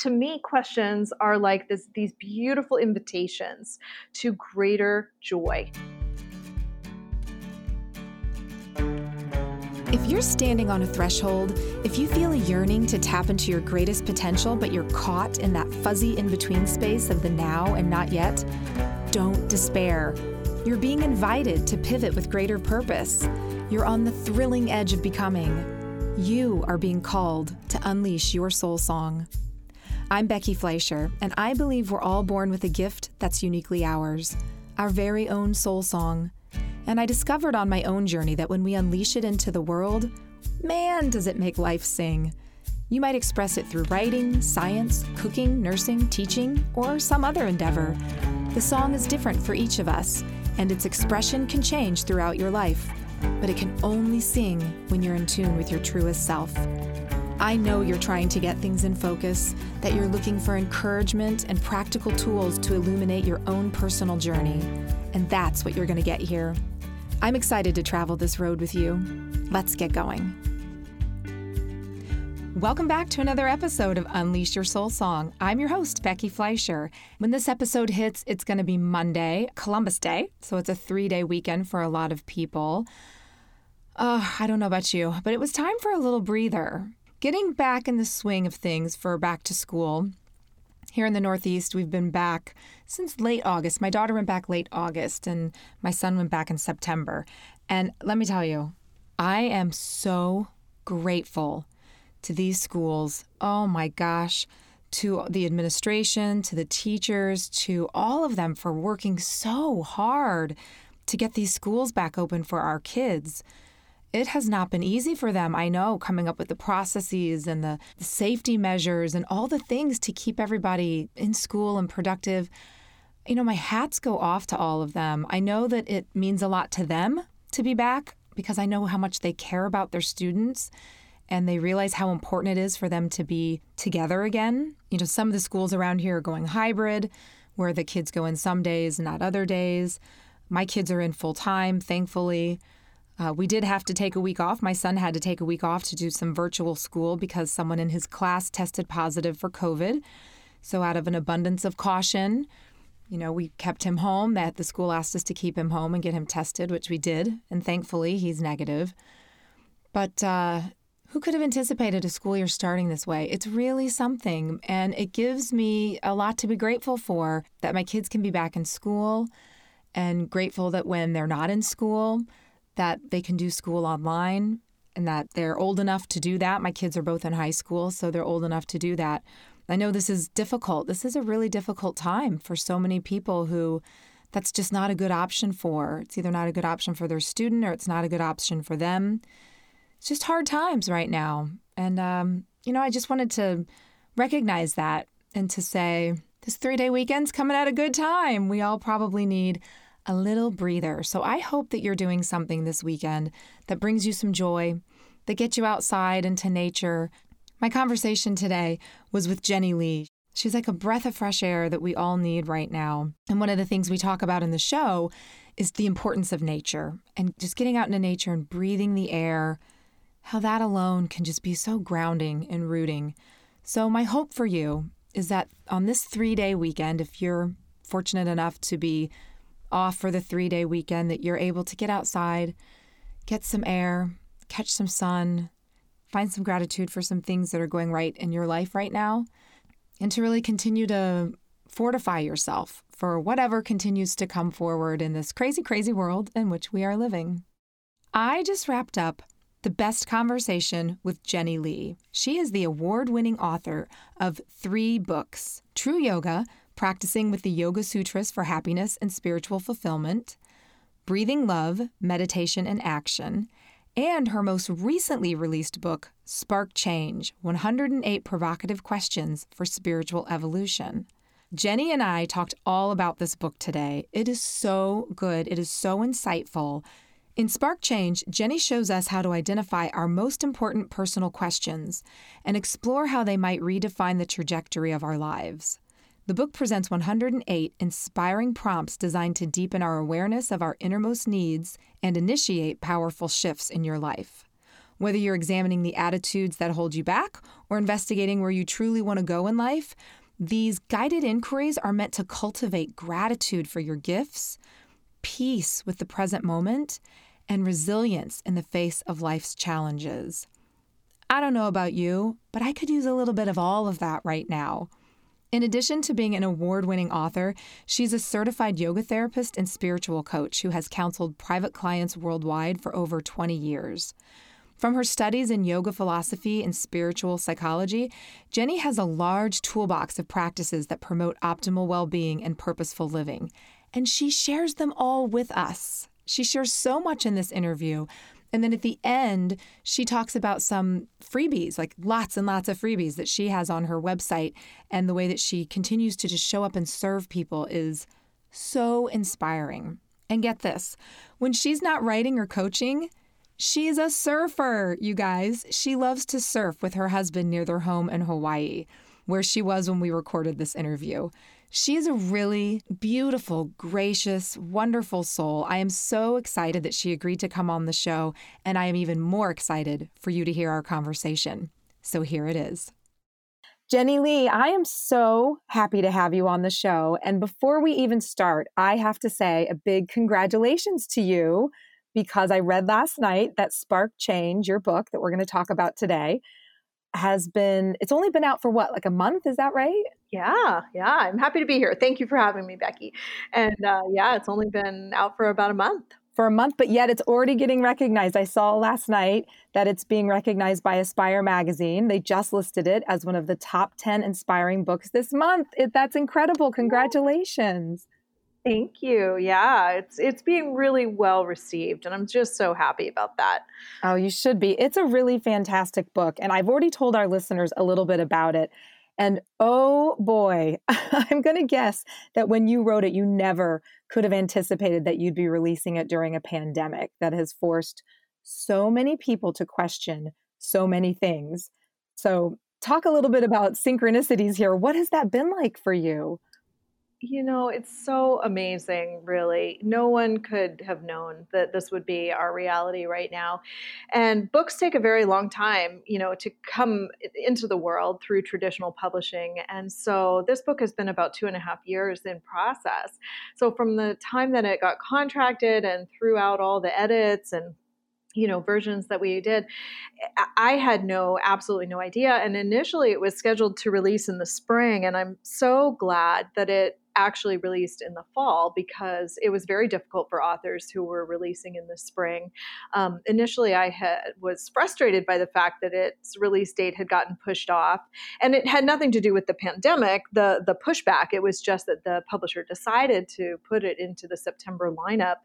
to me, questions are like this, these beautiful invitations to greater joy. If you're standing on a threshold, if you feel a yearning to tap into your greatest potential, but you're caught in that fuzzy in between space of the now and not yet, don't despair. You're being invited to pivot with greater purpose. You're on the thrilling edge of becoming. You are being called to unleash your soul song. I'm Becky Fleischer, and I believe we're all born with a gift that's uniquely ours our very own soul song. And I discovered on my own journey that when we unleash it into the world, man, does it make life sing. You might express it through writing, science, cooking, nursing, teaching, or some other endeavor. The song is different for each of us, and its expression can change throughout your life, but it can only sing when you're in tune with your truest self. I know you're trying to get things in focus, that you're looking for encouragement and practical tools to illuminate your own personal journey, and that's what you're going to get here. I'm excited to travel this road with you. Let's get going. Welcome back to another episode of Unleash Your Soul Song. I'm your host, Becky Fleischer. When this episode hits, it's going to be Monday, Columbus Day. So it's a three day weekend for a lot of people. Uh, I don't know about you, but it was time for a little breather. Getting back in the swing of things for back to school. Here in the Northeast, we've been back since late August. My daughter went back late August, and my son went back in September. And let me tell you, I am so grateful to these schools. Oh my gosh. To the administration, to the teachers, to all of them for working so hard to get these schools back open for our kids it has not been easy for them. I know coming up with the processes and the, safety measures and all the things to keep everybody in school and productive. You know, my hats go off to all of them. I know that it means a lot to them to be back because I know how much they care about their students and they realize how important it is for them to be together again. You know, some of the schools around here are going hybrid where the kids go in some days, not other days. My kids are in full time, thankfully. Uh, we did have to take a week off. My son had to take a week off to do some virtual school because someone in his class tested positive for COVID. So, out of an abundance of caution, you know, we kept him home. That the school asked us to keep him home and get him tested, which we did, and thankfully he's negative. But uh, who could have anticipated a school year starting this way? It's really something, and it gives me a lot to be grateful for that my kids can be back in school, and grateful that when they're not in school, that they can do school online and that they're old enough to do that. My kids are both in high school, so they're old enough to do that. I know this is difficult. This is a really difficult time for so many people who that's just not a good option for. It's either not a good option for their student or it's not a good option for them. It's just hard times right now. And, um, you know, I just wanted to recognize that and to say, this three day weekend's coming at a good time. We all probably need a little breather. So I hope that you're doing something this weekend that brings you some joy, that gets you outside into nature. My conversation today was with Jennie Lee. She's like a breath of fresh air that we all need right now. And one of the things we talk about in the show is the importance of nature and just getting out into nature and breathing the air, how that alone can just be so grounding and rooting. So, my hope for you is that on this three day weekend, if you're fortunate enough to be off for the three day weekend that you're able to get outside, get some air, catch some sun, find some gratitude for some things that are going right in your life right now, and to really continue to fortify yourself for whatever continues to come forward in this crazy, crazy world in which we are living. I just wrapped up the best conversation with Jennie Lee. She is the award winning author of three books True Yoga, practicing with the Yoga Sutras for happiness and spiritual fulfillment, Breathing Love, Meditation and Action, and her most recently released book, Spark Change 108 Provocative Questions for Spiritual Evolution. Jennie and I talked all about this book today. It is so good, it is so insightful. In Spark Change, Jennie shows us how to identify our most important personal questions and explore how they might redefine the trajectory of our lives. The book presents 108 inspiring prompts designed to deepen our awareness of our innermost needs and initiate powerful shifts in your life. Whether you're examining the attitudes that hold you back or investigating where you truly want to go in life, these guided inquiries are meant to cultivate gratitude for your gifts, peace with the present moment, and resilience in the face of life's challenges. I don't know about you, but I could use a little bit of all of that right now. In addition to being an award winning author, she's a certified yoga therapist and spiritual coach who has counseled private clients worldwide for over 20 years. From her studies in yoga philosophy and spiritual psychology, Jennie has a large toolbox of practices that promote optimal well being and purposeful living, and she shares them all with us. She shares so much in this interview. And then at the end, she talks about some freebies, like lots and lots of freebies that she has on her website. And the way that she continues to just show up and serve people is so inspiring. And get this when she's not writing or coaching, she's a surfer, you guys. She loves to surf with her husband near their home in Hawaii, where she was when we recorded this interview. She is a really beautiful, gracious, wonderful soul. I am so excited that she agreed to come on the show, and I am even more excited for you to hear our conversation. So here it is. Jennie Lee, I am so happy to have you on the show. And before we even start, I have to say a big congratulations to you because I read last night that Spark Change, your book that we're going to talk about today, has been, it's only been out for what, like a month? Is that right? Yeah, yeah. I'm happy to be here. Thank you for having me, Becky. And uh, yeah, it's only been out for about a month. For a month, but yet it's already getting recognized. I saw last night that it's being recognized by Aspire Magazine. They just listed it as one of the top 10 inspiring books this month. It, that's incredible. Congratulations. Thank you. Yeah, it's it's being really well received and I'm just so happy about that. Oh, you should be. It's a really fantastic book and I've already told our listeners a little bit about it. And oh boy, I'm going to guess that when you wrote it you never could have anticipated that you'd be releasing it during a pandemic that has forced so many people to question so many things. So, talk a little bit about synchronicities here. What has that been like for you? You know, it's so amazing, really. No one could have known that this would be our reality right now. And books take a very long time, you know, to come into the world through traditional publishing. And so this book has been about two and a half years in process. So from the time that it got contracted and throughout all the edits and you know versions that we did i had no absolutely no idea and initially it was scheduled to release in the spring and i'm so glad that it actually released in the fall because it was very difficult for authors who were releasing in the spring. Um, initially, I had was frustrated by the fact that its release date had gotten pushed off, and it had nothing to do with the pandemic. the The pushback it was just that the publisher decided to put it into the September lineup,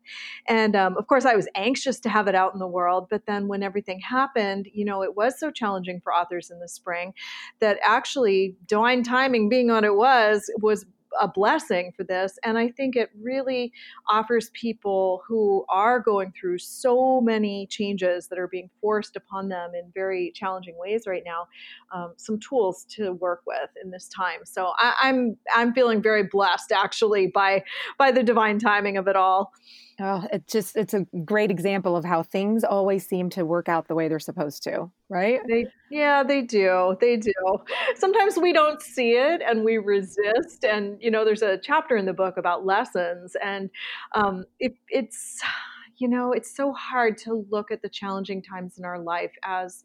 and um, of course, I was anxious to have it out in the world. But then, when everything happened, you know, it was so challenging for authors in the spring that actually divine timing being on it was was a blessing for this. And I think it really offers people who are going through so many changes that are being forced upon them in very challenging ways right now, um, some tools to work with in this time. So I, I'm I'm feeling very blessed actually by by the divine timing of it all. Oh, it just it's a great example of how things always seem to work out the way they're supposed to, right? They yeah, they do. They do. Sometimes we don't see it and we resist and you know there's a chapter in the book about lessons and um it, it's you know, it's so hard to look at the challenging times in our life as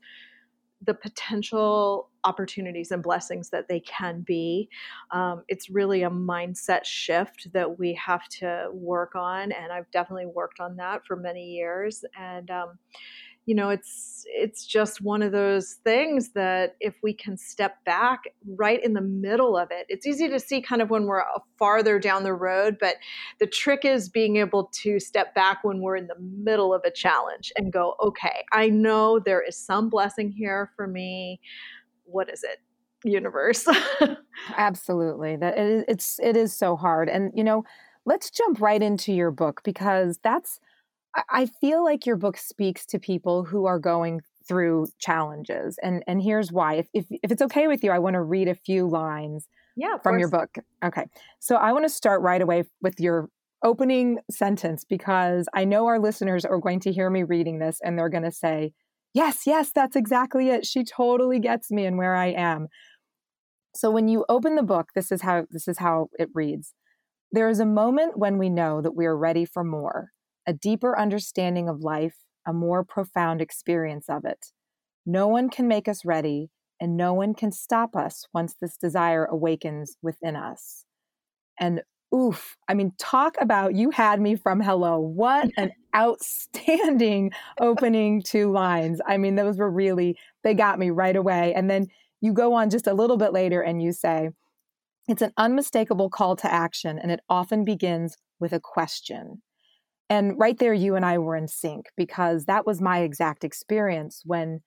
the potential opportunities and blessings that they can be. Um, it's really a mindset shift that we have to work on, and I've definitely worked on that for many years. And um, you know it's it's just one of those things that if we can step back right in the middle of it it's easy to see kind of when we're uh, farther down the road but the trick is being able to step back when we're in the middle of a challenge and go okay i know there is some blessing here for me. What is it universe? Absolutely that it is, it's it is so hard and you know let's jump right into your book because that's I feel like your book speaks to people who are going through challenges. And and here's why. If if, if it's okay with you, I want to read a few lines yeah, from your book. Okay. So I want to start right away with your opening sentence because I know our listeners are going to hear me reading this and they're going to say, Yes, yes, that's exactly it. She totally gets me and where I am. So when you open the book, this is how this is how it reads. There is a moment when we know that we are ready for more, a deeper understanding of life, a more profound experience of it. No one can make us ready, and no one can stop us once this desire awakens within us. And oof, I mean, talk about you had me from hello. What an outstanding opening two lines. I mean, those were really, they got me right away. And then you go on just a little bit later and you say, it's an unmistakable call to action, and it often begins with a question. And right there, you and I were in sync because that was my exact experience when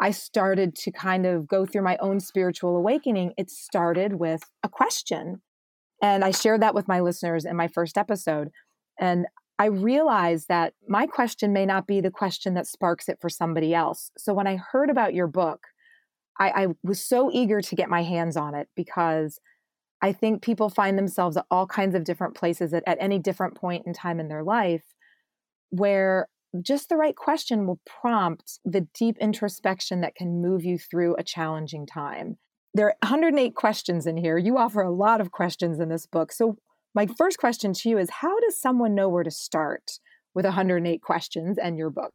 I started to kind of go through my own spiritual awakening. It started with a question. And I shared that with my listeners in my first episode. And I realized that my question may not be the question that sparks it for somebody else. So when I heard about your book, I, I was so eager to get my hands on it because I think people find themselves at all kinds of different places at, at any different point in time in their life where just the right question will prompt the deep introspection that can move you through a challenging time. There are 108 questions in here. You offer a lot of questions in this book. So, my first question to you is How does someone know where to start with 108 questions and your book?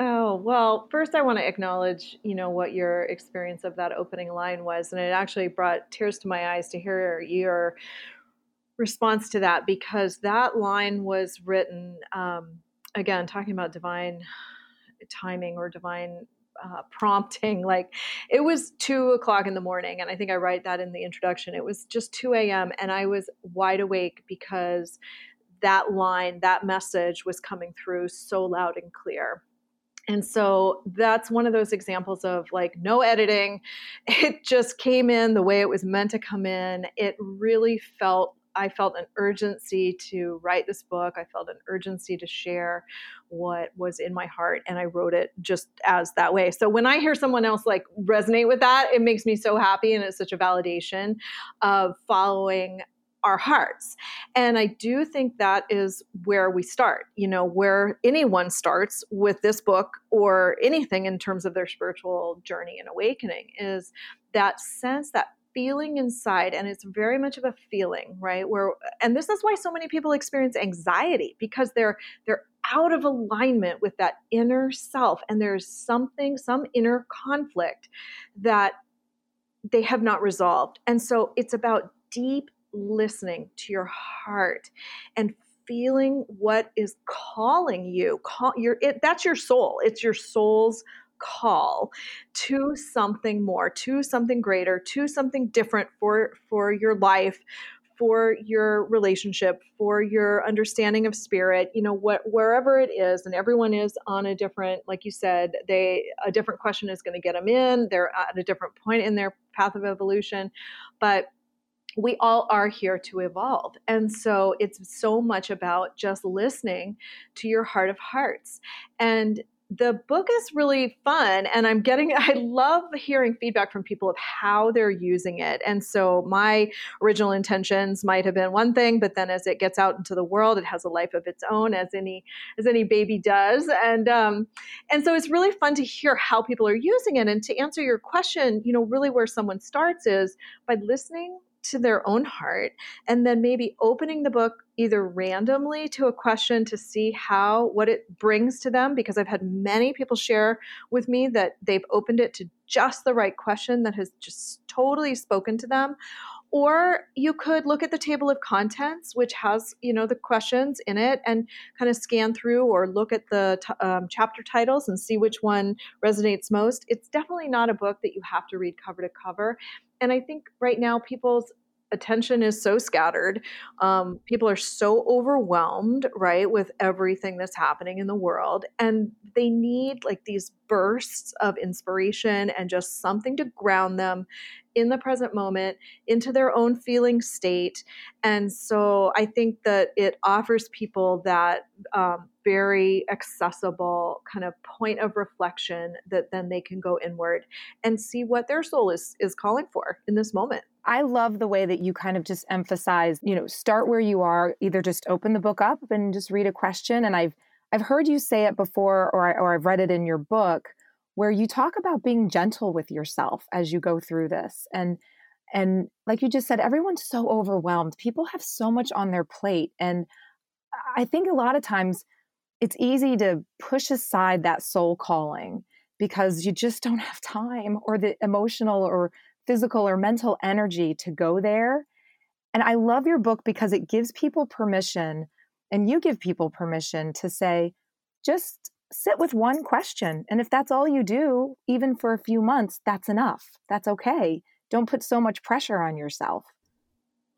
Oh, well, first I want to acknowledge, you know, what your experience of that opening line was. And it actually brought tears to my eyes to hear your response to that because that line was written, um, again, talking about divine timing or divine uh, prompting. Like it was two o'clock in the morning. And I think I write that in the introduction. It was just 2 a.m. And I was wide awake because that line, that message was coming through so loud and clear and so that's one of those examples of like no editing. It just came in the way it was meant to come in. It really felt I felt an urgency to write this book. I felt an urgency to share what was in my heart, and I wrote it just as that way. So when I hear someone else like resonate with that, it makes me so happy, and it's such a validation of following our hearts. And I do think that is where we start, you know, where anyone starts with this book or anything in terms of their spiritual journey and awakening is that sense, that feeling inside and it's very much of a feeling right where and this is why so many people experience anxiety because they're they're out of alignment with that inner self and there's something some inner conflict that they have not resolved and so it's about deep listening to your heart and feeling what is calling you. Call your it that's your soul. It's your soul's call to something more to something greater to something different for for your life for your relationship for your understanding of spirit. You know what wherever it is and everyone is on a different like you said they a different question is going to get them in. They're at a different point in their path of evolution. But we all are here to evolve. And so it's so much about just listening to your heart of hearts. And the book is really fun and i'm getting i love hearing feedback from people of how they're using it and so my original intentions might have been one thing but then as it gets out into the world it has a life of its own as any as any baby does and um and so it's really fun to hear how people are using it and to answer your question you know really where someone starts is by listening to their own heart and then maybe opening the book either randomly to a question to see how what it brings to them because I've had many people share with me that they've opened it to just the right question that has just totally spoken to them. Or you could look at the table of contents which has you know the questions in it and kind of scan through or look at the t- um, chapter titles and see which one resonates most. It's definitely not a book that you have to read cover to cover and I think right now people's attention is so scattered. Um, people are so overwhelmed, right, with everything that's happening in the world. And they need like these bursts of inspiration and just something to ground them in the present moment into their own feeling state. And so I think that it offers people that um, very accessible kind of point of reflection that then they can go inward and see what their soul is is calling for in this moment. I love the way that you kind of just emphasize, you know, start where you are, either just open the book up and just read a question and I've I've heard you say it before or, or I've read it in your book where you talk about being gentle with yourself as you go through this. And and like you just said, everyone's so overwhelmed. People have so much on their plate. And I think a lot of times it's easy to push aside that soul calling because you just don't have time or the emotional or physical or mental energy to go there. And I love your book because it gives people permission, and you give people permission to say, just sit with one question. And if that's all you do, even for a few months, that's enough. That's okay. Don't put so much pressure on yourself.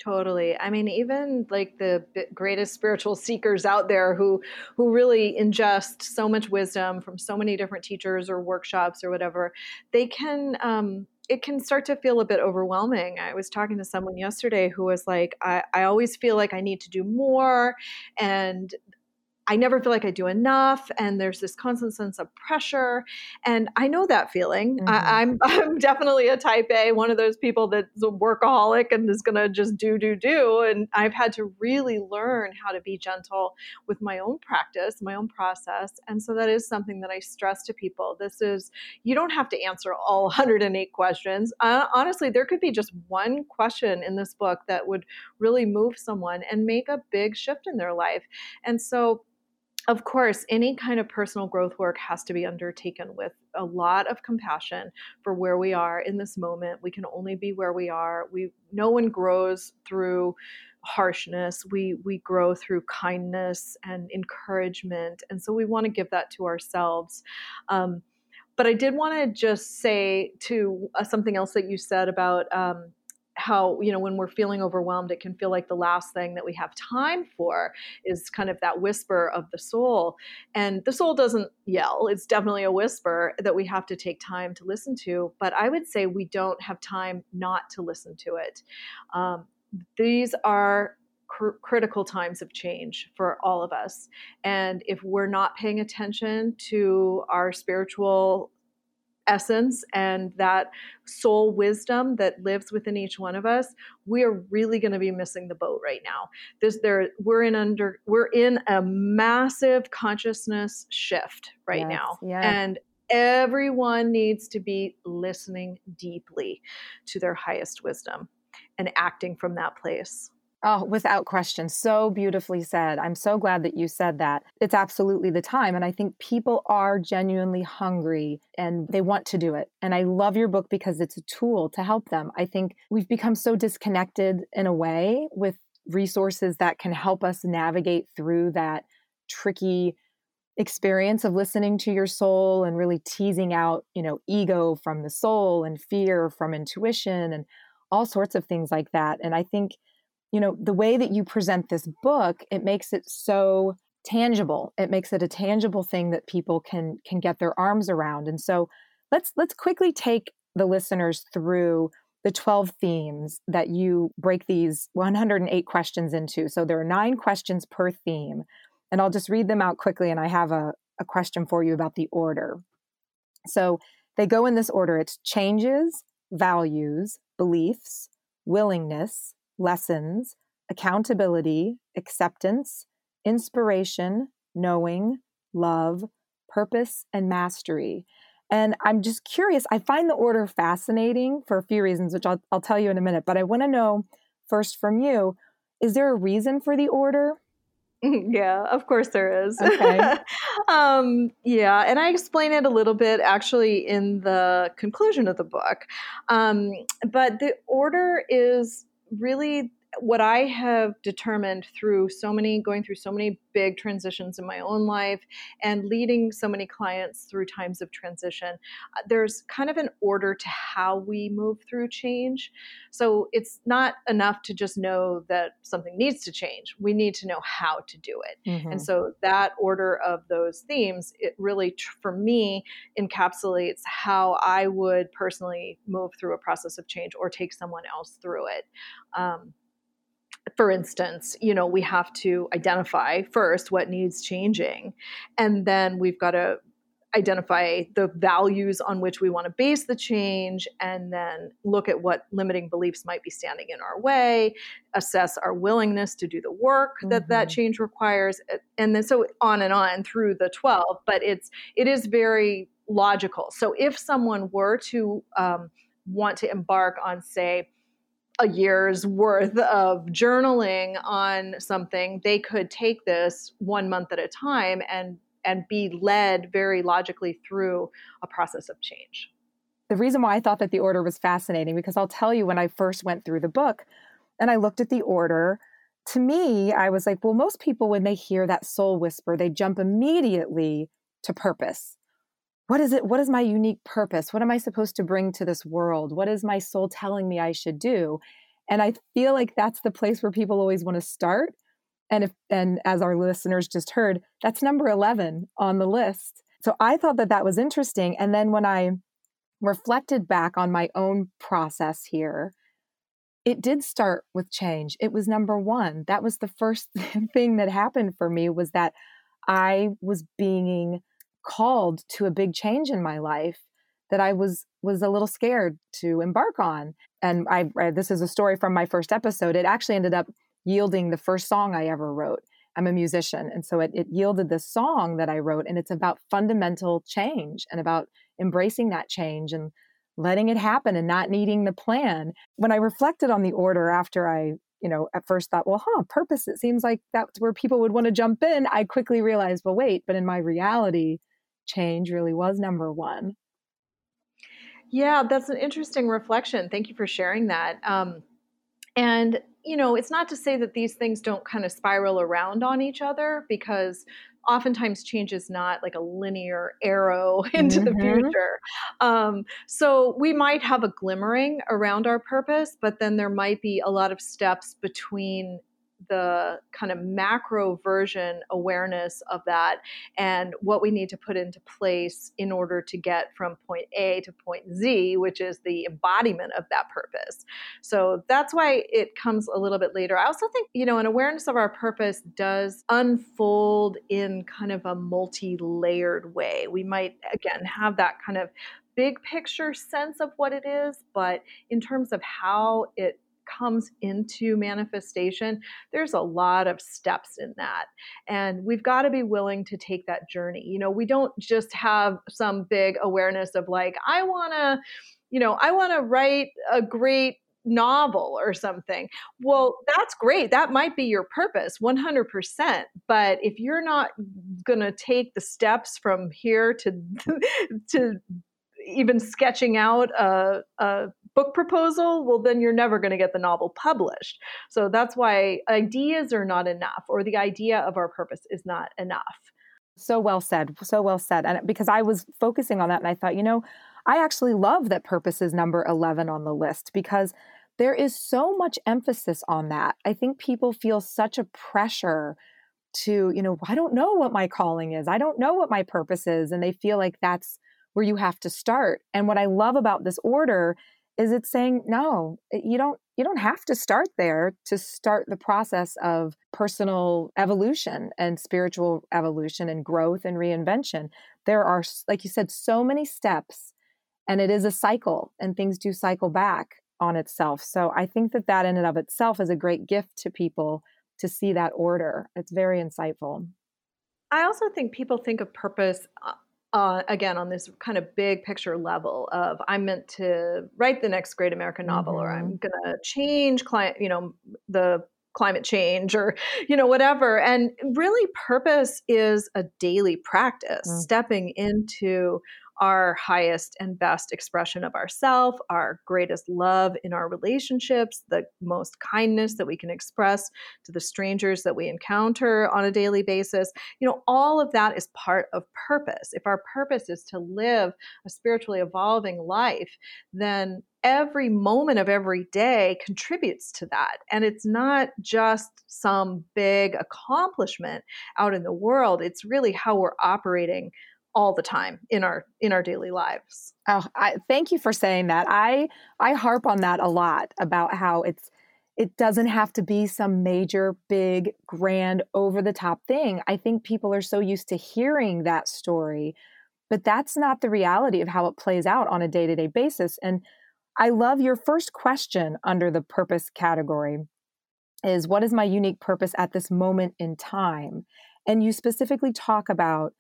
Totally. I mean, even like the greatest spiritual seekers out there who who really ingest so much wisdom from so many different teachers or workshops or whatever, they can um, it can start to feel a bit overwhelming. I was talking to someone yesterday who was like, I, I always feel like I need to do more, and I never feel like I do enough, and there's this constant sense of pressure. And I know that feeling. Mm-hmm. I, am I'm, I'm definitely a type A, one of those people that's a workaholic and is gonna just do do do. And I've had to really learn how to be gentle with my own practice, my own process. And so that is something that I stress to people. This is you don't have to answer all 108 questions. Uh, honestly, there could be just one question in this book that would really move someone and make a big shift in their life. And so of course, any kind of personal growth work has to be undertaken with a lot of compassion for where we are in this moment. We can only be where we are. We no one grows through harshness. We we grow through kindness and encouragement, and so we want to give that to ourselves. Um, but I did want to just say to uh, something else that you said about um, how you know when we're feeling overwhelmed it can feel like the last thing that we have time for is kind of that whisper of the soul. And the soul doesn't yell. It's definitely a whisper that we have to take time to listen to but i would say we don't have time not to listen to it. Um, these are cr- critical times of change for all of us. And if we're not paying attention to our spiritual essence and that soul wisdom that lives within each one of us we are really going to be missing the boat right now. There's there we're in under we're in a massive consciousness shift right yes, now. yes. and everyone needs to be listening deeply to their highest wisdom and acting from that place Oh, without question. So beautifully said. I'm so glad that you said that. It's absolutely the time. And I think people are genuinely hungry and they want to do it. And I love your book because it's a tool to help them. I think we've become so disconnected in a way with resources that can help us navigate through that tricky experience of listening to your soul and really teasing out, you know, ego from the soul and fear from intuition and all sorts of things like that. And I think you know the way that you present this book it makes it so tangible. It makes it a tangible thing that people can can get their arms around. And so let's let's quickly take the listeners through the 12 themes that you break these 108 questions into. So there are nine questions per theme and i'll just read them out quickly and i have a, a question for you about the order. So they go in this order. It's changes values beliefs willingness lessons, accountability, acceptance, inspiration, knowing, love, purpose, and mastery. And I'm just curious, I find the order fascinating for a few reasons, which I'll, I'll tell you in a minute. But I want to know first from you is there a reason for the order? Yeah, of course there is. Okay. um, yeah, and I explain it a little bit actually in the conclusion of the book. Um, but the order is really what I have determined through so many, going through so many big transitions in my own life and leading so many clients through times of transition, uh, there's kind of an order to how we move through change. So it's not enough to just know that something needs to change. We need to know how to do it. Mm-hmm. And so that order of those themes, it really, for me, encapsulates how I would personally move through a process of change or take someone else through it. Um, for instance, you know, we have to identify first what needs changing. And then we've got to identify the values on which we want to base the change and then look at what limiting beliefs might be standing in our way assess our willingness to do the work that mm-hmm. that change requires and then so on and on through the 12 but it's it is very logical. So if someone were to um, want to embark on, say, a year's worth of journaling on something, they could take this one month at a time and and be led very logically through a process of change. The reason why I thought that the order was fascinating because I'll tell you when I first went through the book and I looked at the order, to me, I was like, well, most people, when they hear that soul whisper, they jump immediately to purpose what is it what is my unique purpose? What am i supposed to bring to this world? What is my soul telling me i should do? And i feel like that's the place where people always want to start and if and as our listeners just heard that's number 11 on the list. So i thought that that was interesting and then when i reflected back on my own process here it did start with change. It was number 1 that was the first thing that happened for me was that i was being called to a big change in my life that I was was a little scared to embark on. And I, I this is a story from my first episode. It actually ended up yielding the first song I ever wrote. I'm a musician, and so it, it yielded this song that I wrote, and it's about fundamental change and about embracing that change and letting it happen and not needing the plan. When I reflected on the order after I you know, at first thought, well, huh, purpose, it seems like that's where people would want to jump in. I quickly realized, well, wait, but in my reality, change really was number one. Yeah, that's an interesting reflection. Thank you for sharing that. Um, and, you know, it's not to say that these things don't kind of spiral around on each other because oftentimes change is not like a linear arrow into mm-hmm. the future. Um, so we might have a glimmering around our purpose, but then there might be a lot of steps between the kind of macro version awareness of that and what we need to put into place in order to get from point A to point Z, which is the embodiment of that purpose. So that's why it comes a little bit later. I also think, you know, an awareness of our purpose does unfold in kind of a multi layered way. We might, again, have that kind of big picture sense of what it is, but in terms of how it comes into manifestation, there's a lot of steps in that. And we've got to be willing to take that journey. You know, we don't just have some big awareness of like, I want to, you know, I want to write a great novel or something. Well, that's great. That might be your purpose 100%. But if you're not going to take the steps from here to to even sketching out a, a book proposal, well, then you're never going to get the novel published. So that's why ideas are not enough, or the idea of our purpose is not enough. So well said. So well said. And because I was focusing on that and I thought, you know, I actually love that purpose is number 11 on the list because there is so much emphasis on that. I think people feel such a pressure to, you know, I don't know what my calling is. I don't know what my purpose is. And they feel like that's where you have to start. And what I love about this order is it's saying no you don't you don't have to start there to start the process of personal evolution and spiritual evolution and growth and reinvention. There are like you said so many steps and it is a cycle and things do cycle back on itself. So i think that that in and of itself is a great gift to people to see that order. It's very insightful. I also think people think of purpose uh, uh, again on this kind of big picture level of I'm meant to write the next great American novel, mm-hmm. or I'm mm-hmm. going to change client, you know, the climate change, or you know, whatever. And really, purpose is a daily practice, mm-hmm. stepping into our highest and best expression of ourself, our greatest love in our relationships, the most kindness that we can express to the strangers that we encounter on a daily basis. You know, all of that is part of purpose. If our purpose is to live a spiritually evolving life, then every moment of every day contributes to that. And it's not just some big accomplishment out in the world, it's really how we're operating all the time in our in our daily lives. Oh, I, thank you for saying that. I I harp on that a lot about how it's it doesn't have to be some major, big, grand, over the top thing. I think people are so used to hearing that story, but that's not the reality of how it plays out on a day to day basis. And I love your first question under the purpose category is what is my unique purpose at this moment in time? And you specifically talk about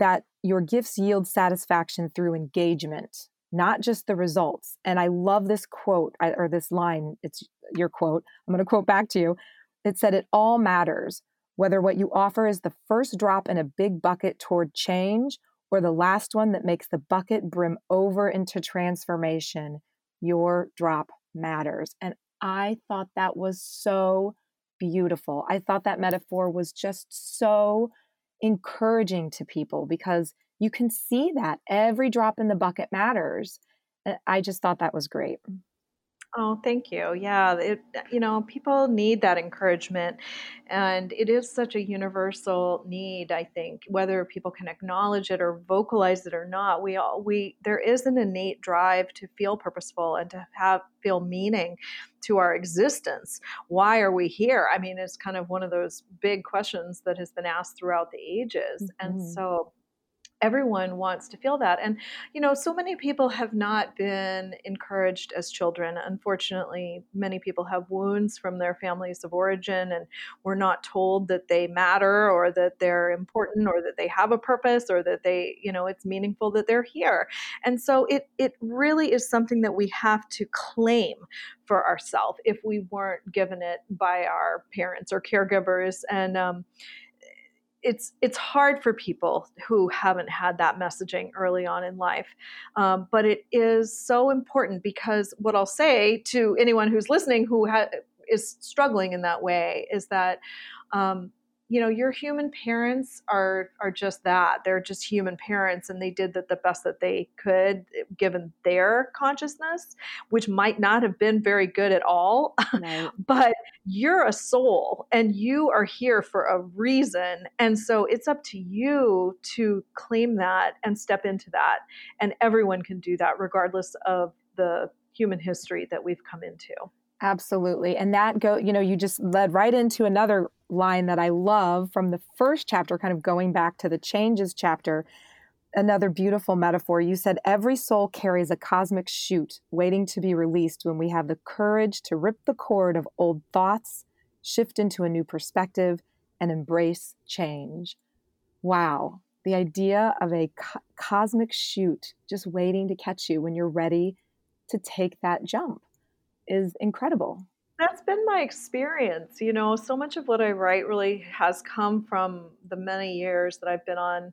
that your gifts yield satisfaction through engagement, not just the results. And I love this quote or this line. It's your quote. I'm going to quote back to you. It said, It all matters, whether what you offer is the first drop in a big bucket toward change or the last one that makes the bucket brim over into transformation. Your drop matters. And I thought that was so beautiful. I thought that metaphor was just so encouraging to people because you can see that every drop in the bucket matters. Eh, I just thought that was great. Oh, thank you. Yeah, it, you know, people need that encouragement, and it is such a universal need. I think whether people can acknowledge it or vocalize it or not, we all we there is an innate drive to feel purposeful and to have feel meaning to our existence. Why are we here? I mean, it's kind of one of those big questions that has been asked throughout the ages, mm-hmm. and so everyone wants to feel that and you know so many people have not been encouraged as children. Unfortunately many people have wounds from their families of origin and we're not told that they matter or that they're important or that they have a purpose or that they you know it's meaningful that they're here. And so it it really is something that we have to claim for ourselves if we weren't given it by our parents or caregivers. And um, it's it's hard for people who haven't had that messaging early on in life um, but it is so important because what i'll say to anyone who's listening who ha- is struggling in that way is that um, you know your human parents are are just that they're just human parents and they did that the best that they could eh, given their consciousness which might not have been very good at all but you're a soul and you are here for a reason and so it's up to you to claim that and step into that and everyone can do that regardless of the human history that we've come into Absolutely. And that go, you know, you just led right into another line that I love from the first chapter, kind of going back to the changes chapter. Another beautiful metaphor. You said every soul carries a cosmic chute waiting to be released when we have the courage to rip the cord of old thoughts, shift into a new perspective, and embrace change. Wow. The idea of a co- cosmic chute just waiting to catch you when you're ready to take that jump is incredible. That's been my experience. You know, so much of what I write really has come from the many years that I've been on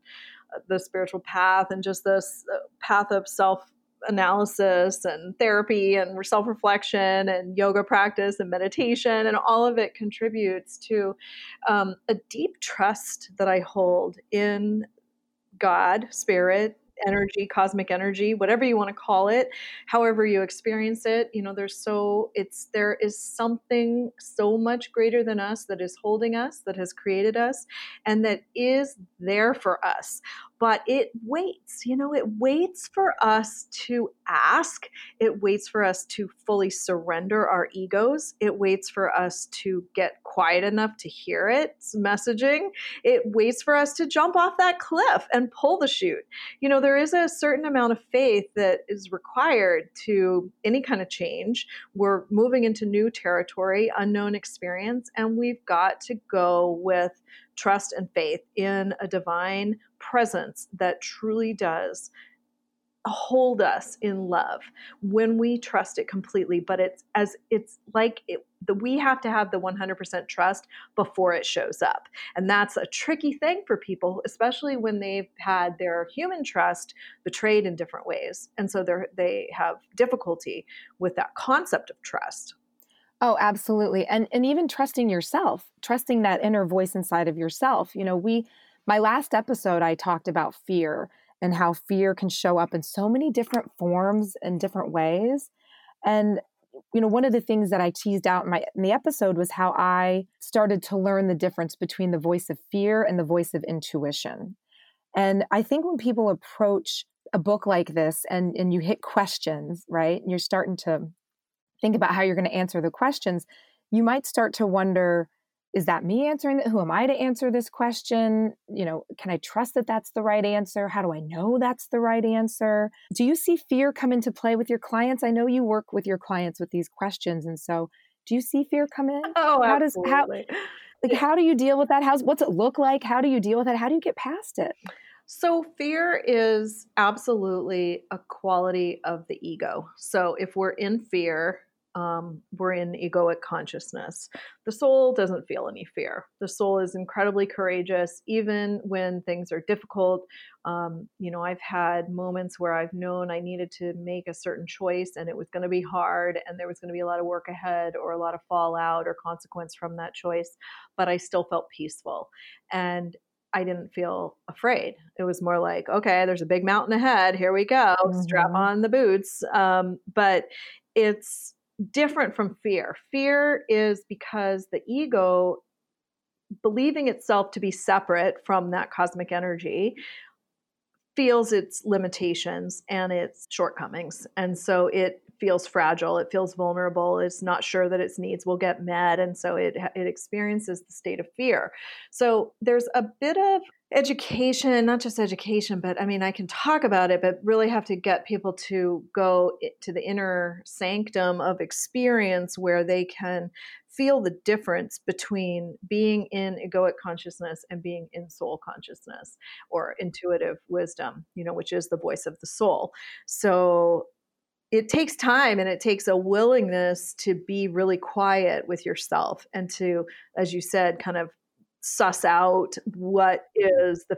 uh, the spiritual path and just this uh, path of self analysis and therapy and self reflection and yoga practice and meditation. And all of it contributes to um, a deep trust that I hold in God, spirit, energy, cosmic energy, whatever you want to call it, however you experience it. You know, there's so, it's, there is something so much greater than us that is holding us, that has created us, and that is there for us but it waits you know it waits for us to ask it waits for us to fully surrender our egos it waits for us to get quiet enough to hear its messaging it waits for us to jump off that cliff and pull the chute. You know there is a certain amount of faith that is required to any kind of change. We're moving into new territory unknown experience and we've got to go with trust and faith in a divine presence that truly does hold us in love when we trust it completely but it's as it's like it, the, we have to have the 100% trust before it shows up and that's a tricky thing for people especially when they've had their human trust betrayed in different ways and so they they have difficulty with that concept of trust Oh, absolutely. And and even trusting yourself, trusting that inner voice inside of yourself. You know, we my last episode I talked about fear and how fear can show up in so many different forms and different ways. And you know, one of the things that I teased out in my in the episode was how I started to learn the difference between the voice of fear and the voice of intuition. And I think when people approach a book like this and and you hit questions, right? And you're starting to think about how you're going to answer the questions, you might start to wonder is that me answering that who am i to answer this question? You know can i trust that that's the right answer? How do i know that's the right answer? Do you see fear come into play with your clients? I know you work with your clients with these questions and so do you see fear come in? Oh how absolutely. does how like how do you deal with that? How's what's it look like? How do you deal with it? How do you get past it? So, fear is absolutely a quality of the ego. So, if we're in fear, um, we're in egoic consciousness. The soul doesn't feel any fear. The soul is incredibly courageous, even when things are difficult. Um, you know, I've had moments where I've known I needed to make a certain choice and it was going to be hard and there was going to be a lot of work ahead or a lot of fallout or consequence from that choice, but I still felt peaceful. And I didn't feel afraid. It was more like, okay, there's a big mountain ahead. Here we go. Mm-hmm. Strap on the boots. Um, but it's different from fear. Fear is because the ego, believing itself to be separate from that cosmic energy, feels its limitations and its shortcomings. And so it feels fragile, it feels vulnerable, it's not sure that its needs will get met. And so it, it experiences the state of fear. So there's a bit of education, not just education, but I mean, I can talk about it, but really have to get people to go to the inner sanctum of experience where they can feel the difference between being in egoic consciousness and being in soul consciousness or intuitive wisdom, you know, which is the voice of the soul. So it takes time and it takes a willingness to be really quiet with yourself and to, as you said, kind of suss out what is the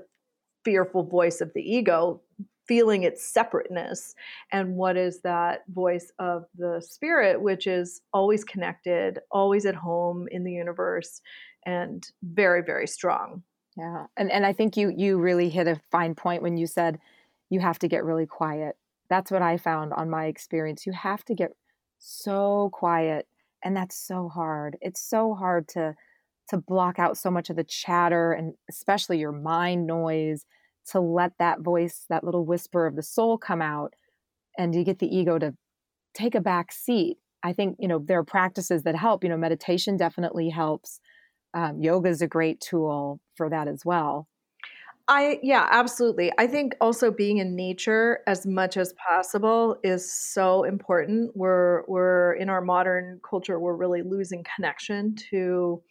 fearful voice of the ego feeling its separateness and what is that voice of the spirit which is always connected always at home in the universe and very very strong. Yeah and and i think you you really hit a fine point when you said you have to get really quiet. That's what i found on my experience. You have to get so quiet and that's so hard. It's so hard to to block out so much of the chatter and especially your mind noise to let that voice that little whisper of the soul come out and you get the ego to take a back seat i think you know there are practices that help you know meditation definitely helps um, yoga is a great tool for that as well I yeah, absolutely. I think also being in nature as much as possible is so important. We're we're in our modern culture, we're really losing connection to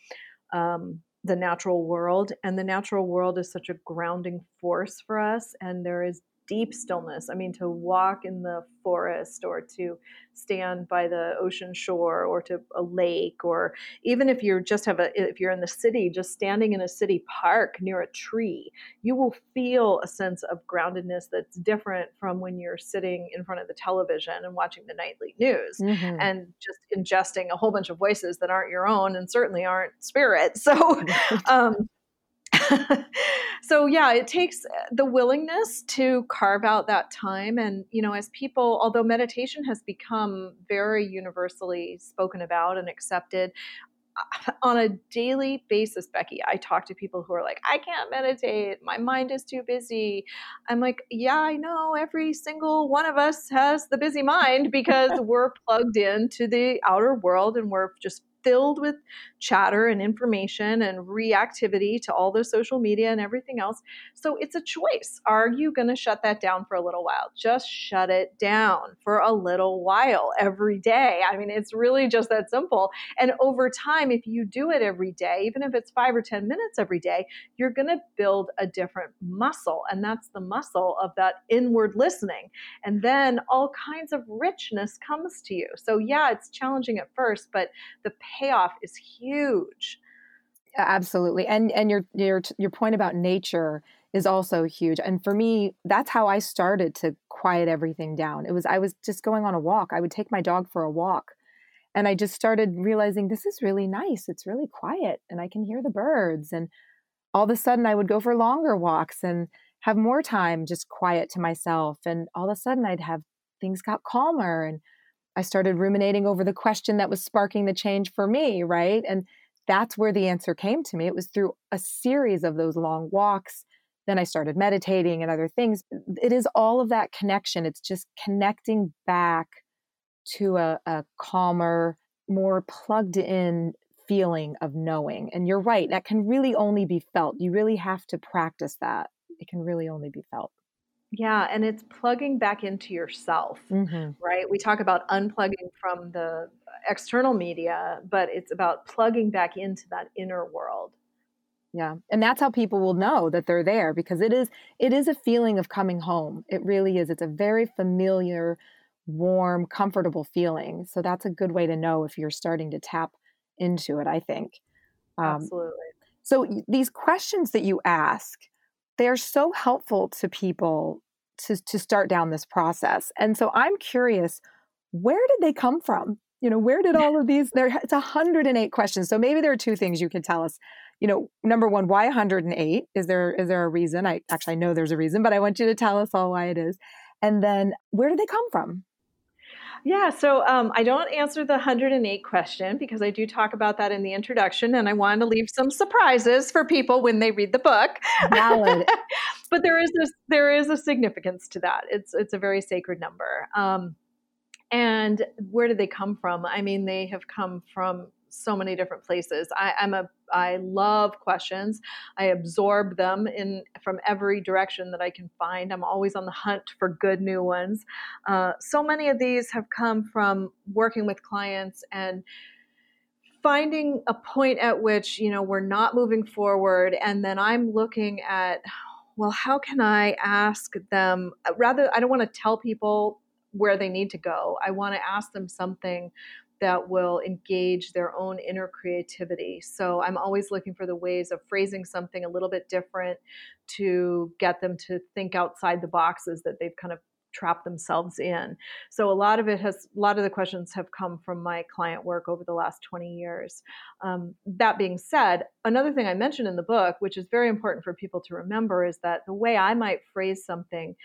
um, the natural world. And the natural world is such a grounding force for us. And there is deep stillness. I mean, to walk in the forest or to stand by the ocean shore or to a lake, or even if you just have a, if you're in the city, just standing in a city park near a tree, you will feel a sense of groundedness that's different from when you're sitting in front of the television and watching the nightly news mm-hmm. and just ingesting a whole bunch of voices that aren't your own and certainly aren't spirit. So, um, so yeah it takes uh, the willingness to carve out that time and you know as people although meditation has become very universally spoken about and accepted uh, on a daily basis, Becky, I talk to people who are like, I can't meditate. My mind is too busy. I'm like, yeah, I know. Every single one of us has the busy mind because we're plugged into the outer world and we're just filled with chatter and information and reactivity to all the social media and everything else. So it's a choice. Are you going to shut that down for a little while? Just shut it down for a little while every day. I mean, it's really just that simple. And over time, if you do it every day, even if it's five or 10 minutes every day, you're going to build a different muscle. And that's the muscle of that inward listening. And then all kinds of richness comes to you. So, yeah, it's challenging at first, but the payoff is huge. Absolutely. And and your your your point about nature is also huge. And for me, that's how I started to quiet everything down. It was I was just going on a walk. I would take my dog for a walk. And I just started realizing this is really nice. It's really quiet and I can hear the birds and all of a sudden I would go for longer walks and have more time just quiet to myself and all of a sudden I'd have things got calmer and I started ruminating over the question that was sparking the change for me, right? And that's where the answer came to me. It was through a series of those long walks. Then I started meditating and other things. It is all of that connection. It's just connecting back to a, a calmer, more plugged in feeling of knowing. And you're right, that can really only be felt. You really have to practice that. It can really only be felt. Yeah, and it's plugging back into yourself, mm-hmm. right? We talk about unplugging from the external media, but it's about plugging back into that inner world. Yeah. And that's how people will know that they're there because it is it is a feeling of coming home. It really is. It's a very familiar, warm, comfortable feeling. So that's a good way to know if you're starting to tap into it, I think. Um, Absolutely. So these questions that you ask, they're so helpful to people to to start down this process. And so I'm curious, where did they come from? You know, where did all of these there it's 108 questions. So maybe there are two things you can tell us you know, number one, why 108? Is there is there a reason? I actually I know there's a reason, but I want you to tell us all why it is. And then where do they come from? Yeah, so um, I don't answer the 108 question because I do talk about that in the introduction, and I want to leave some surprises for people when they read the book. Valid. but there is this, there is a significance to that. It's it's a very sacred number. Um, and where did they come from? I mean, they have come from so many different places. I, I'm a I love questions. I absorb them in from every direction that I can find. I'm always on the hunt for good new ones. Uh, so many of these have come from working with clients and finding a point at which you know we're not moving forward, and then I'm looking at well, how can I ask them rather? I don't want to tell people where they need to go. I want to ask them something that will engage their own inner creativity. So I'm always looking for the ways of phrasing something a little bit different to get them to think outside the boxes that they've kind of trapped themselves in. So a lot of it has, a lot of the questions have come from my client work over the last 20 years. Um, that being said, another thing I mentioned in the book, which is very important for people to remember, is that the way I might phrase something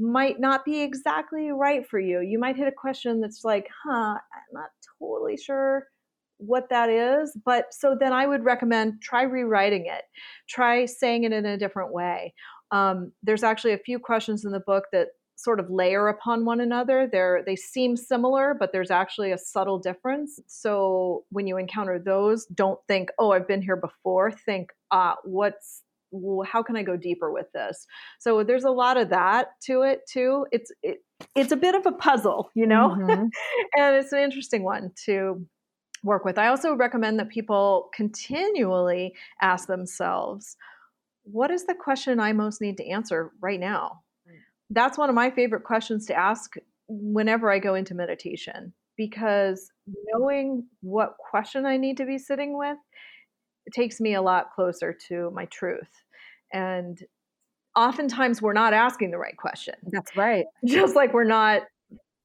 might not be exactly right for you. You might hit a question that's like, huh, I'm not totally sure what that is. But so then I would recommend try rewriting it, try saying it in a different way. Um, there's actually a few questions in the book that sort of layer upon one another. They're they seem similar, but there's actually a subtle difference. So when you encounter those, don't think, "Oh, I've been here before." Think, "Ah, what's well, how can I go deeper with this? So there's a lot of that to it too. It's it, it's a bit of a puzzle, you know, mm-hmm. and it's an interesting one to work with. I also recommend that people continually ask themselves, what is the question I most need to answer right now? Mm. That's one of my favorite questions to ask whenever I go into meditation because knowing what question I need to be sitting with it takes me a lot closer to my truth. And oftentimes we're not asking the right question. That's right. Just like we're not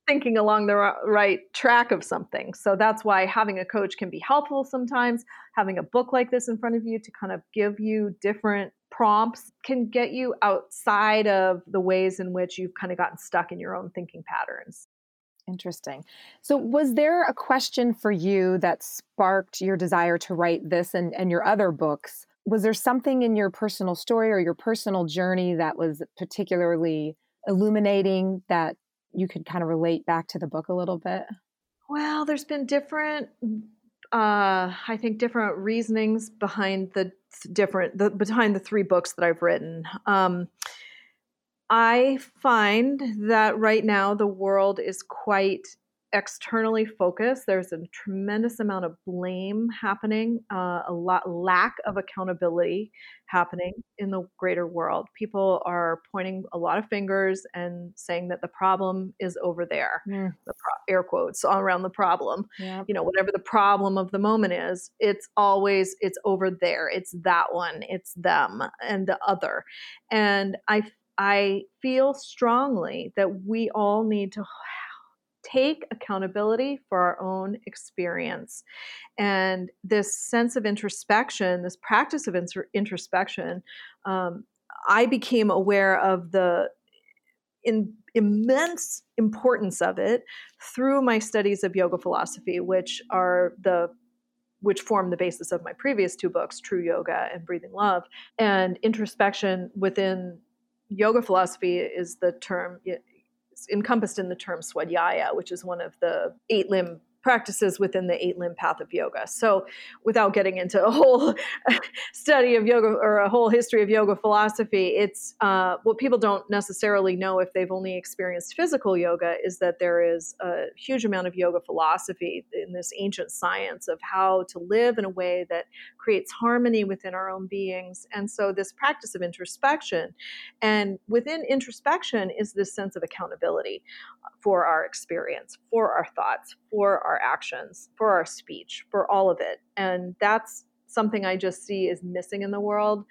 thinking along the right track of something. So that's why having a coach can be helpful sometimes. Having a book like this in front of you to kind of give you different prompts can get you outside of the ways in which you've kind of gotten stuck in your own thinking patterns. Interesting. So, was there a question for you that sparked your desire to write this and, and your other books? Was there something in your personal story or your personal journey that was particularly illuminating that you could kind of relate back to the book a little bit? Well, there's been different, uh, I think, different reasonings behind the different the behind the three books that I've written. Um, I find that right now the world is quite externally focused. There's a tremendous amount of blame happening, uh, a lot lack of accountability happening in the greater world. People are pointing a lot of fingers and saying that the problem is over there. The pro- air quotes around the problem. You know, whatever the problem of the moment is, it's always it's over there. It's that one. It's them and the other. And I I feel strongly that we all need to take accountability for our own experience. And this sense of introspection, this practice of introspection, um, I became aware of the in, immense importance of it through my studies of yoga philosophy, which are the which form the basis of my previous two books, True Yoga and Breathing Love, and introspection within yoga philosophy is the term it's encompassed in the term swadhyaya, which is one of the eight limb practices within the eight limb path of yoga. So, without getting into a whole study of yoga or a whole history of yoga philosophy, it's uh, what people don't necessarily know if they've only experienced physical yoga is that there is a huge amount of yoga philosophy in this ancient science of how to live in a way that creates harmony within our own beings. And so, this practice of introspection, and within introspection is this sense of accountability for our experience, for our thoughts, for our actions, for our speech, for all of it. And that's something I just see is missing in the world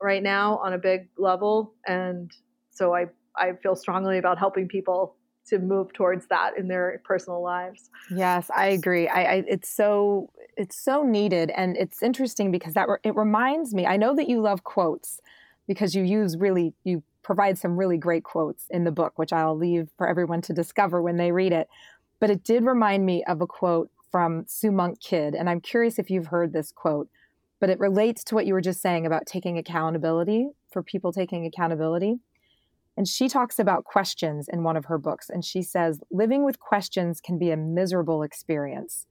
right now on a big level. And so I, I feel strongly about helping people to move towards that in their personal lives. Yes, I agree. I, I, it's so it's so needed, and it's interesting because that re- it reminds me. I know that you love quotes because you use really you provide some really great quotes in the book, which I'll leave for everyone to discover when they read it. But it did remind me of a quote from Sue Monk Kidd, and I'm curious if you've heard this quote, but it relates to what you were just saying about taking accountability for people taking accountability. And she talks about questions in one of her books, and she says, Living with questions can be a miserable experience.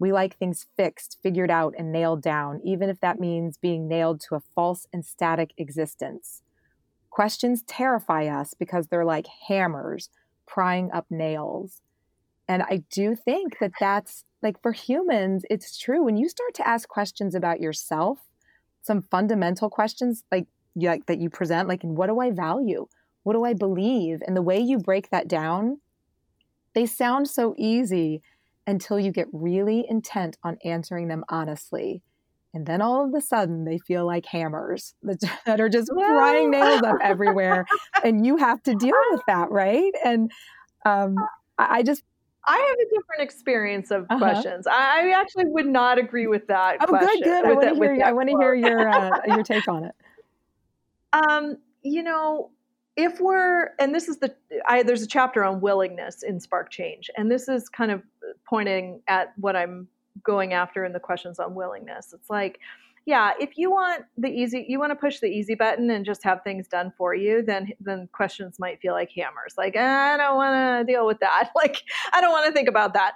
We like things fixed, figured out, and nailed down, even if that means being nailed to a false and static existence. Questions terrify us because they're like hammers prying up nails. And I do think that that's like for humans, it's true. When you start to ask questions about yourself, some fundamental questions like, like that you present, like, what do I value? What do I believe? And the way you break that down, they sound so easy until you get really intent on answering them honestly. And then all of a sudden, they feel like hammers that are just prying nails up everywhere. And you have to deal with that, right? And um, I just I have a different experience of uh-huh. questions. I actually would not agree with that. Oh, question, good, good. I want to hear. I want to hear your uh, your take on it. Um, you know, if we're and this is the I, there's a chapter on willingness in Spark Change, and this is kind of pointing at what I'm going after in the questions on willingness. It's like, yeah, if you want the easy, you want to push the easy button and just have things done for you, then then questions might feel like hammers. Like I don't want to deal with that. Like I don't want to think about that.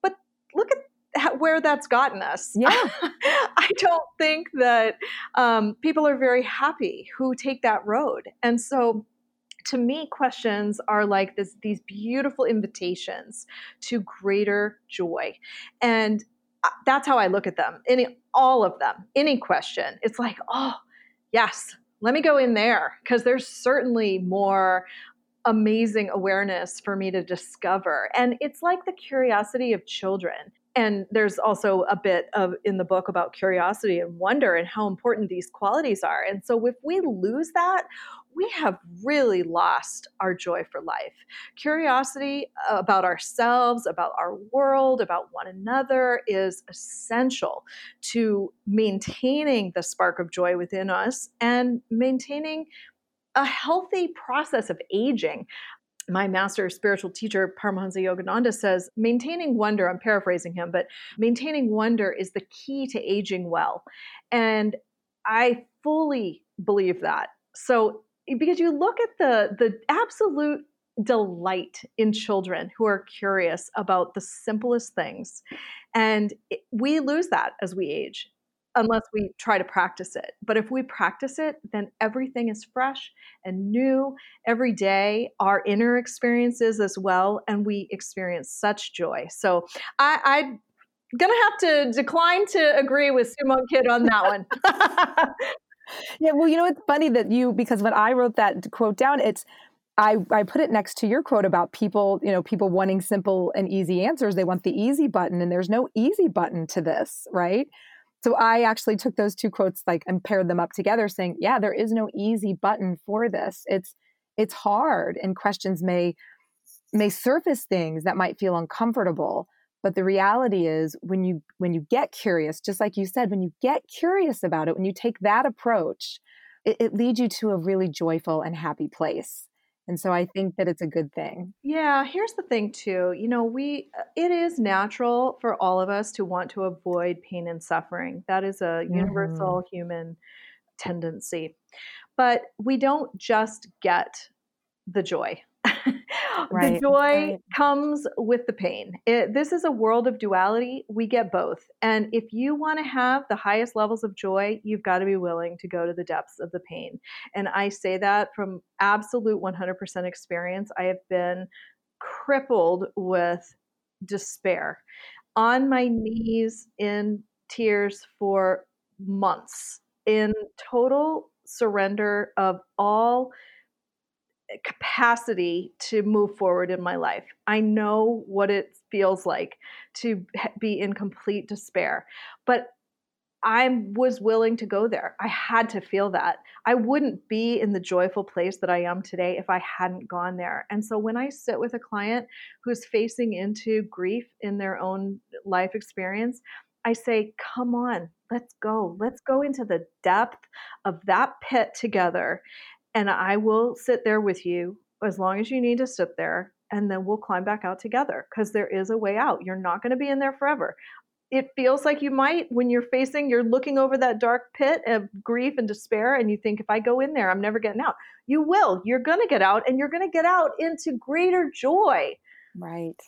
But look at where that's gotten us. Yeah. I don't think that um, people are very happy who take that road. And so to me questions are like this these beautiful invitations to greater joy and that's how i look at them. Any all of them. Any question it's like oh yes let me go in there. Because there's certainly more amazing awareness for me to discover. And it's like the curiosity of children. And there's also a bit of in the book about curiosity and wonder and how important these qualities are. And so if we lose that we have really lost our joy for life. Curiosity about ourselves, about our world, about one another is essential to maintaining the spark of joy within us and maintaining a healthy process of aging. My master spiritual teacher, Paramahansa Yogananda, says maintaining wonder, I'm paraphrasing him, but maintaining wonder is the key to aging well. And I fully believe that. So Eh, because you look at the the absolute delight in children who are curious about the simplest things and it, we lose that as we age unless we try to practice it. But if we practice it then everything is fresh and new. Every day our inner experiences as well and we experience such joy. So i i gonna have to decline to agree with Sue Monk Kidd on that one. yeah, well, you know, it's funny that you because when I wrote that quote down, it's I, I put it next to your quote about people, you know, people wanting simple and easy answers. They want the easy button, and there's no easy button to this, right? So I actually took those two quotes like and paired them up together, saying, yeah, there is no easy button for this. It's it's hard, and questions may may surface things that might feel uncomfortable but the reality is when you when you get curious just like you said when you get curious about it when you take that approach it, it leads you to a really joyful and happy place. And so i think that it's a good thing. Yeah here's the thing too you know we uh, it is natural for all of us to want to avoid pain and suffering. That is a universal mm-hmm. human tendency. But we don't just get the joy right, the joy right. comes with the pain. It, this is a world of duality. We get both. And if you want to have the highest levels of joy, you've got to be willing to go to the depths of the pain. And I say that from absolute 100% experience. I have been crippled with despair on my knees in tears for months in total surrender of all capacity to move forward in my life. I know what it feels like to be in complete despair. But I was willing to go there. I had to feel that. I wouldn't be in the joyful place that I am today if I hadn't gone there. And so when I sit with a client who's facing into grief in their own life experience, I say, come on, let's go. Let's go into the depth of that pit together. And I will sit there with you as long as you need to sit there. And then we'll climb back out together because there is a way out. You're not going to be in there forever. It feels like you might when you're facing you're looking over that dark pit of grief and despair and you think if i go in there i'm never getting out. You will. You're going to get out and you're going to get out into greater joy. Right.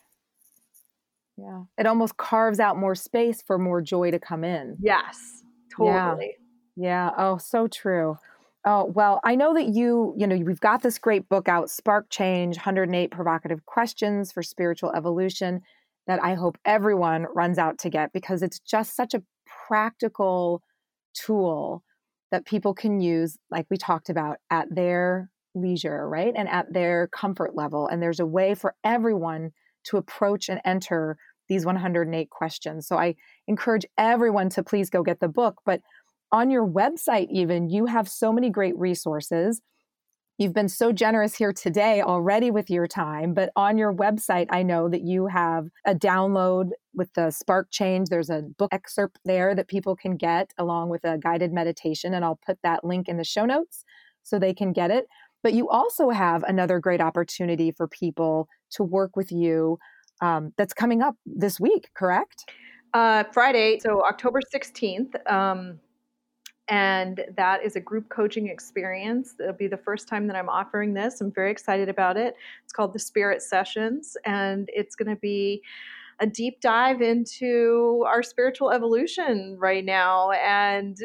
Yeah. It almost carves out more space for more joy to come in. Yes. Totally. Yeah, yeah. oh so true Oh, well, I know that you, you know, we've got this great book out, Spark Change 108 Provocative Questions for Spiritual Evolution that I hope everyone runs out to get because it's just such a practical tool that people can use, like we talked about, at their leisure, right? And at their comfort level. And there's a way for everyone to approach and enter these 108 questions. So I encourage everyone to please go get the book. But on your website, even, you have so many great resources You've been so generous here today already with your time, but on your website, I know that you have a download with the Spark Change. There's a book excerpt there that people can get along with a guided meditation, and I'll put that link in the show notes so they can get it. But you also have another great opportunity for people to work with you um, that's coming up this week, correct? Uh, Friday, so October 16th. Um, and that is a group coaching experience. It'll be the first time that I'm offering this. I'm very excited about it. It's called the Spirit Sessions, and it's going to be a deep dive into our spiritual evolution right now and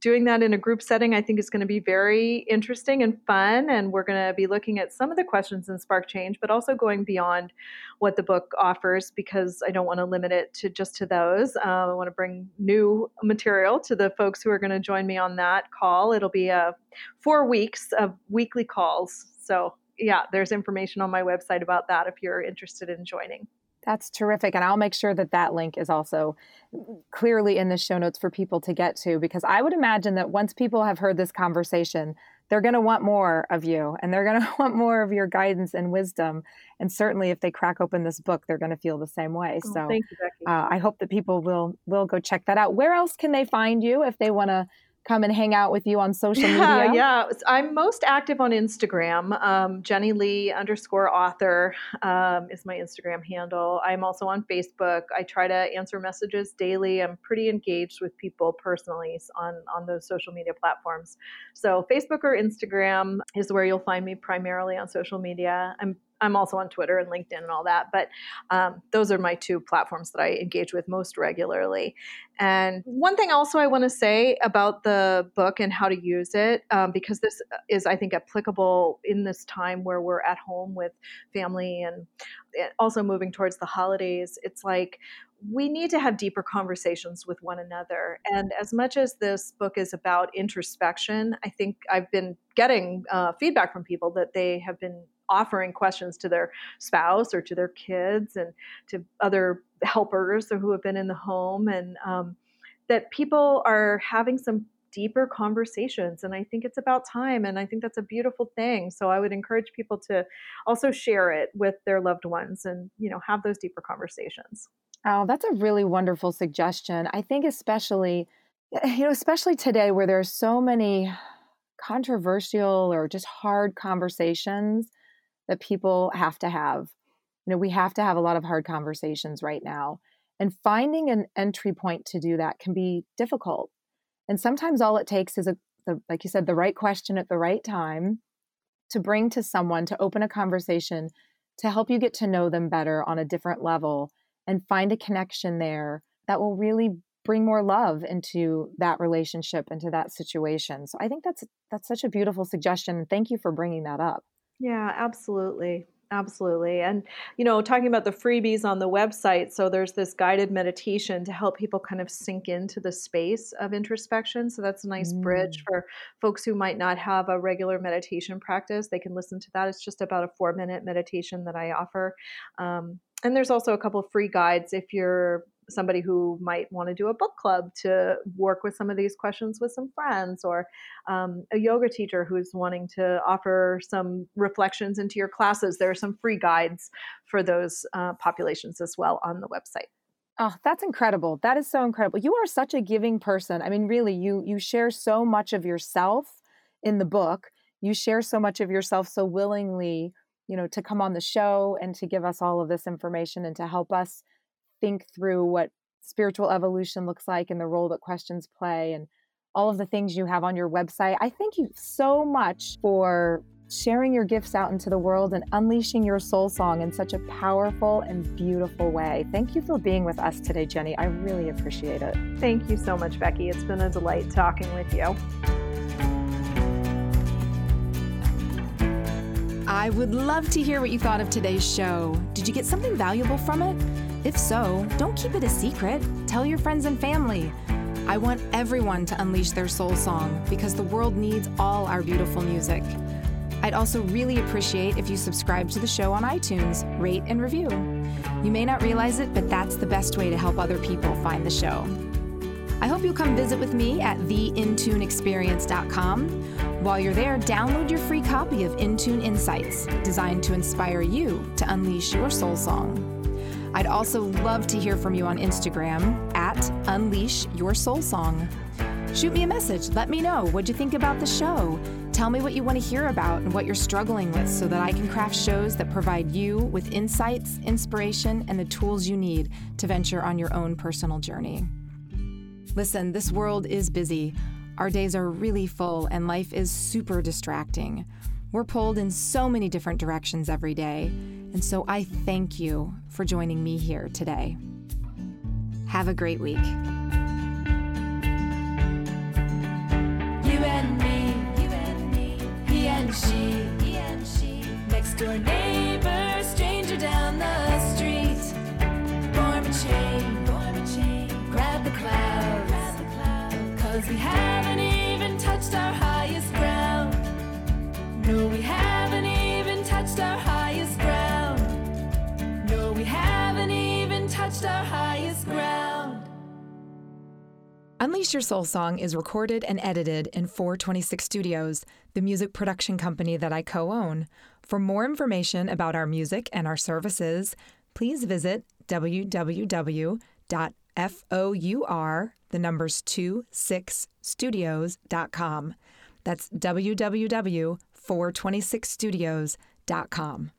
doing that in a group setting, I think is going to be very interesting and fun. And we're going to be looking at some of the questions in Spark Change, but also going beyond what the book offers because I don't want to limit it to just to those. Um, I want to bring new material to the folks who are going to join me on that call. It'll be uh, four weeks of weekly calls. So yeah, there's information on my website about that if you're interested in joining. That's terrific. And I'll make sure that that link is also clearly in the show notes for people to get to because I would imagine that once people have heard this conversation, they're going to want more of you and they're going to want more of your guidance and wisdom. And certainly if they crack open this book, they're going to feel the same way. Oh, so you, uh, I hope that people will will go check that out. Where else can they find you if they want to come and hang out with you on social media? Yeah, yeah. I'm most active on Instagram. Um, Jennie Lee underscore author um, is my Instagram handle. I'm also on Facebook. I try to answer messages daily. I'm pretty engaged with people personally on, on those social media platforms. So, Facebook or Instagram is where you'll find me primarily on social media. I'm I'm also on Twitter and LinkedIn and all that, but um, those are my two platforms that I engage with most regularly. And one thing also I want to say about the book and how to use it, um, because this is, I think, applicable in this time where we're at home with family and eh, also moving towards the holidays. It's like we need to have deeper conversations with one another. And as much as this book is about introspection, I think I've been getting uh, feedback from people that they have been offering questions to their spouse or to their kids and to other helpers who have been in the home and um, that people are having some deeper conversations and i think it's about time and i think that's a beautiful thing. So i would encourage people to also share it with their loved ones and you know have those deeper conversations. Oh that's a really wonderful suggestion. I think especially you know especially today where there are so many controversial or just hard conversations that people have to have. You know, we have to have a lot of hard conversations right now. And finding an entry point to do that can be difficult. And sometimes all it takes is a the, like you said, the right question at the right time to bring to someone to open a conversation to help you get to know them better on a different level and find a connection there that will really bring more love into that relationship into that situation so i think that's that's such a beautiful suggestion thank you for bringing that up yeah absolutely Absolutely. And, you know, talking about the freebies on the website, so there's this guided meditation to help people kind of sink into the space of introspection. So that's a nice mm. bridge for folks who might not have a regular meditation practice. They can listen to that. It's just about a four minute meditation that I offer. Um, and there's also a couple free guides if you're somebody who might want to do a book club to work with some of these questions with some friends, or um, a yoga teacher who's wanting to offer some reflections into your classes. There are some free guides for those uh, populations as well on the website. Oh, that's incredible. That is so incredible. You are such a giving person. I mean, really, you you share so much of yourself in the book. You share so much of yourself so willingly, you know, to come on the show and to give us all of this information and to help us think through what spiritual evolution looks like and the role that questions play and all of the things you have on your website. I thank you so much for sharing your gifts out into the world and unleashing your soul song in such a powerful and beautiful way. Thank you for being with us today, Jennie. I really appreciate it. Thank you so much, Becky. It's been a delight talking with you. I would love to hear what you thought of today's show. Did you get something valuable from it? If so, don't keep it a secret. Tell your friends and family. I want everyone to unleash their soul song because the world needs all our beautiful music. I'd also really appreciate if you subscribe to the show on iTunes, rate, and review. You may not realize it, but that's the best way to help other people find the show. I hope you'll come visit with me at theintuneexperience.com. While you're there, download your free copy of Intune Insights, designed to inspire you to unleash your soul song. I'd also love to hear from you on Instagram at Unleash Your Soul Song. Shoot me a message. Let me know what you think about the show. Tell me what you want to hear about and what you're struggling with so that I can craft shows that provide you with insights, inspiration, and the tools you need to venture on your own personal journey. Listen, this world is busy. Our days are really full, and life is super distracting. We're pulled in so many different directions every day, and so I thank you for joining me here today. Have a great week. You and me, you and me, he and she, he and she, next door neighbor, stranger down the street. Form a chain, form a chain, grab the clouds, grab the clouds, cause we haven't even touched our highest touched our highest ground. No, we haven't even touched our highest ground. Unleash Your Soul Song is recorded and edited in 426 Studios, the music production company that I co own. For more information about our music and our services, please visit www.four, the numbers 26studios.com. That's www 426studios.com.